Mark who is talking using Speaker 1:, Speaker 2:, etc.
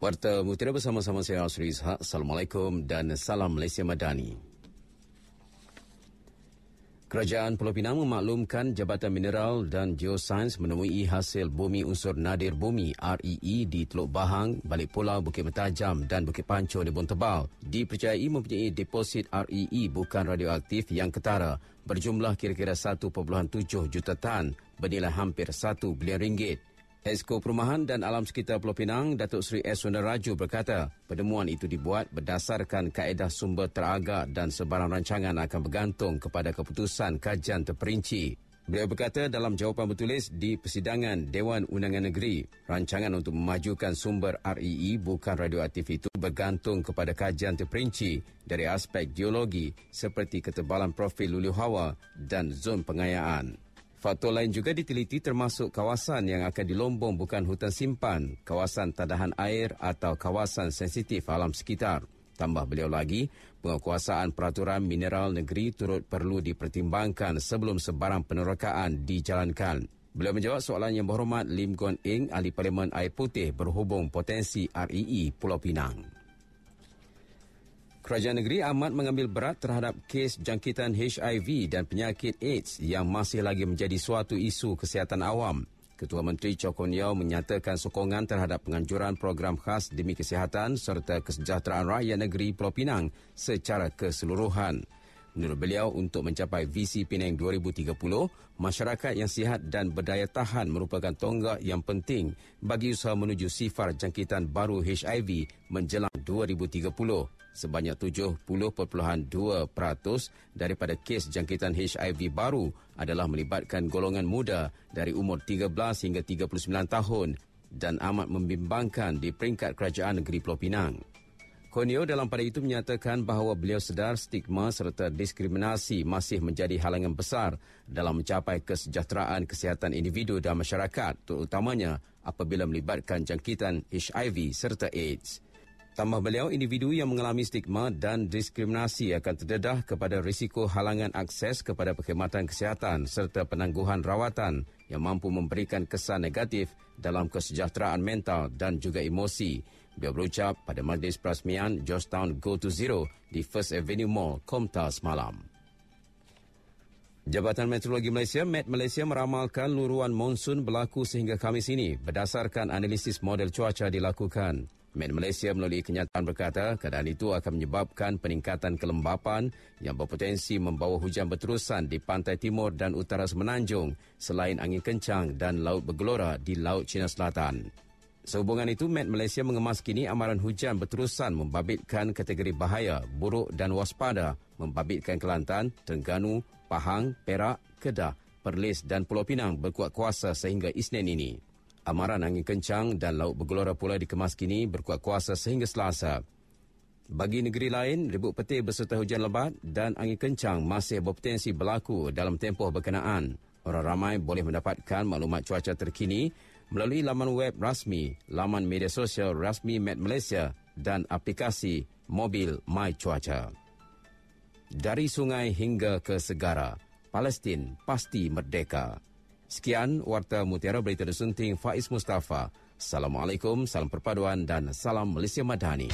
Speaker 1: Warta Mutiara bersama-sama saya Asri Ishak. Assalamualaikum dan salam Malaysia Madani. Kerajaan Pulau Pinang memaklumkan Jabatan Mineral dan Geosains menemui hasil bumi unsur nadir bumi REE di Teluk Bahang, Balik Pulau, Bukit Mentajam dan Bukit Panco di Bontebal. Dipercayai mempunyai deposit REE bukan radioaktif yang ketara berjumlah kira-kira 1.7 juta tan bernilai hampir 1 bilion ringgit. Esko Perumahan dan Alam Sekitar Pulau Pinang, Datuk Seri S. Raju berkata, pertemuan itu dibuat berdasarkan kaedah sumber teragak dan sebarang rancangan akan bergantung kepada keputusan kajian terperinci. Beliau berkata dalam jawapan bertulis di persidangan Dewan Undangan Negeri, rancangan untuk memajukan sumber REE bukan radioaktif itu bergantung kepada kajian terperinci dari aspek geologi seperti ketebalan profil lulu hawa dan zon pengayaan. Faktor lain juga diteliti termasuk kawasan yang akan dilombong bukan hutan simpan, kawasan tadahan air atau kawasan sensitif alam sekitar. Tambah beliau lagi, penguasaan peraturan mineral negeri turut perlu dipertimbangkan sebelum sebarang penerokaan dijalankan. Beliau menjawab soalan yang berhormat Lim Guan Eng, Ahli Parlimen Air Putih berhubung potensi REE Pulau Pinang. Kerajaan negeri amat mengambil berat terhadap kes jangkitan HIV dan penyakit AIDS yang masih lagi menjadi suatu isu kesihatan awam. Ketua Menteri Chokon Yao menyatakan sokongan terhadap penganjuran program khas demi kesihatan serta kesejahteraan rakyat negeri Pulau Pinang secara keseluruhan. Menurut beliau, untuk mencapai visi Penang 2030, masyarakat yang sihat dan berdaya tahan merupakan tonggak yang penting bagi usaha menuju sifar jangkitan baru HIV menjelang 2030 sebanyak 70.2% daripada kes jangkitan HIV baru adalah melibatkan golongan muda dari umur 13 hingga 39 tahun dan amat membimbangkan di peringkat kerajaan negeri Pulau Pinang. Konio dalam pada itu menyatakan bahawa beliau sedar stigma serta diskriminasi masih menjadi halangan besar dalam mencapai kesejahteraan kesihatan individu dan masyarakat terutamanya apabila melibatkan jangkitan HIV serta AIDS. Tambah beliau, individu yang mengalami stigma dan diskriminasi akan terdedah kepada risiko halangan akses kepada perkhidmatan kesihatan serta penangguhan rawatan yang mampu memberikan kesan negatif dalam kesejahteraan mental dan juga emosi. Beliau berucap pada majlis perasmian Georgetown Go to Zero di First Avenue Mall, Komtas malam. Jabatan Meteorologi Malaysia, Met Malaysia meramalkan luruan monsun berlaku sehingga Khamis ini berdasarkan analisis model cuaca dilakukan. Met Malaysia melalui kenyataan berkata keadaan itu akan menyebabkan peningkatan kelembapan yang berpotensi membawa hujan berterusan di pantai timur dan utara semenanjung selain angin kencang dan laut bergelora di Laut Cina Selatan. Sehubungan itu, Met Malaysia mengemas kini amaran hujan berterusan membabitkan kategori bahaya, buruk dan waspada membabitkan Kelantan, Terengganu, Pahang, Perak, Kedah, Perlis dan Pulau Pinang berkuat kuasa sehingga Isnin ini. Amaran angin kencang dan laut bergelora pula dikemas kini berkuat kuasa sehingga selasa. Bagi negeri lain, ribut petir berserta hujan lebat dan angin kencang masih berpotensi berlaku dalam tempoh berkenaan. Orang ramai boleh mendapatkan maklumat cuaca terkini melalui laman web rasmi, laman media sosial rasmi Met Malaysia dan aplikasi mobil My Cuaca. Dari sungai hingga ke segara, Palestin pasti merdeka. Sekian Warta Mutiara Berita Desunting Faiz Mustafa. Assalamualaikum, salam perpaduan dan salam Malaysia Madani.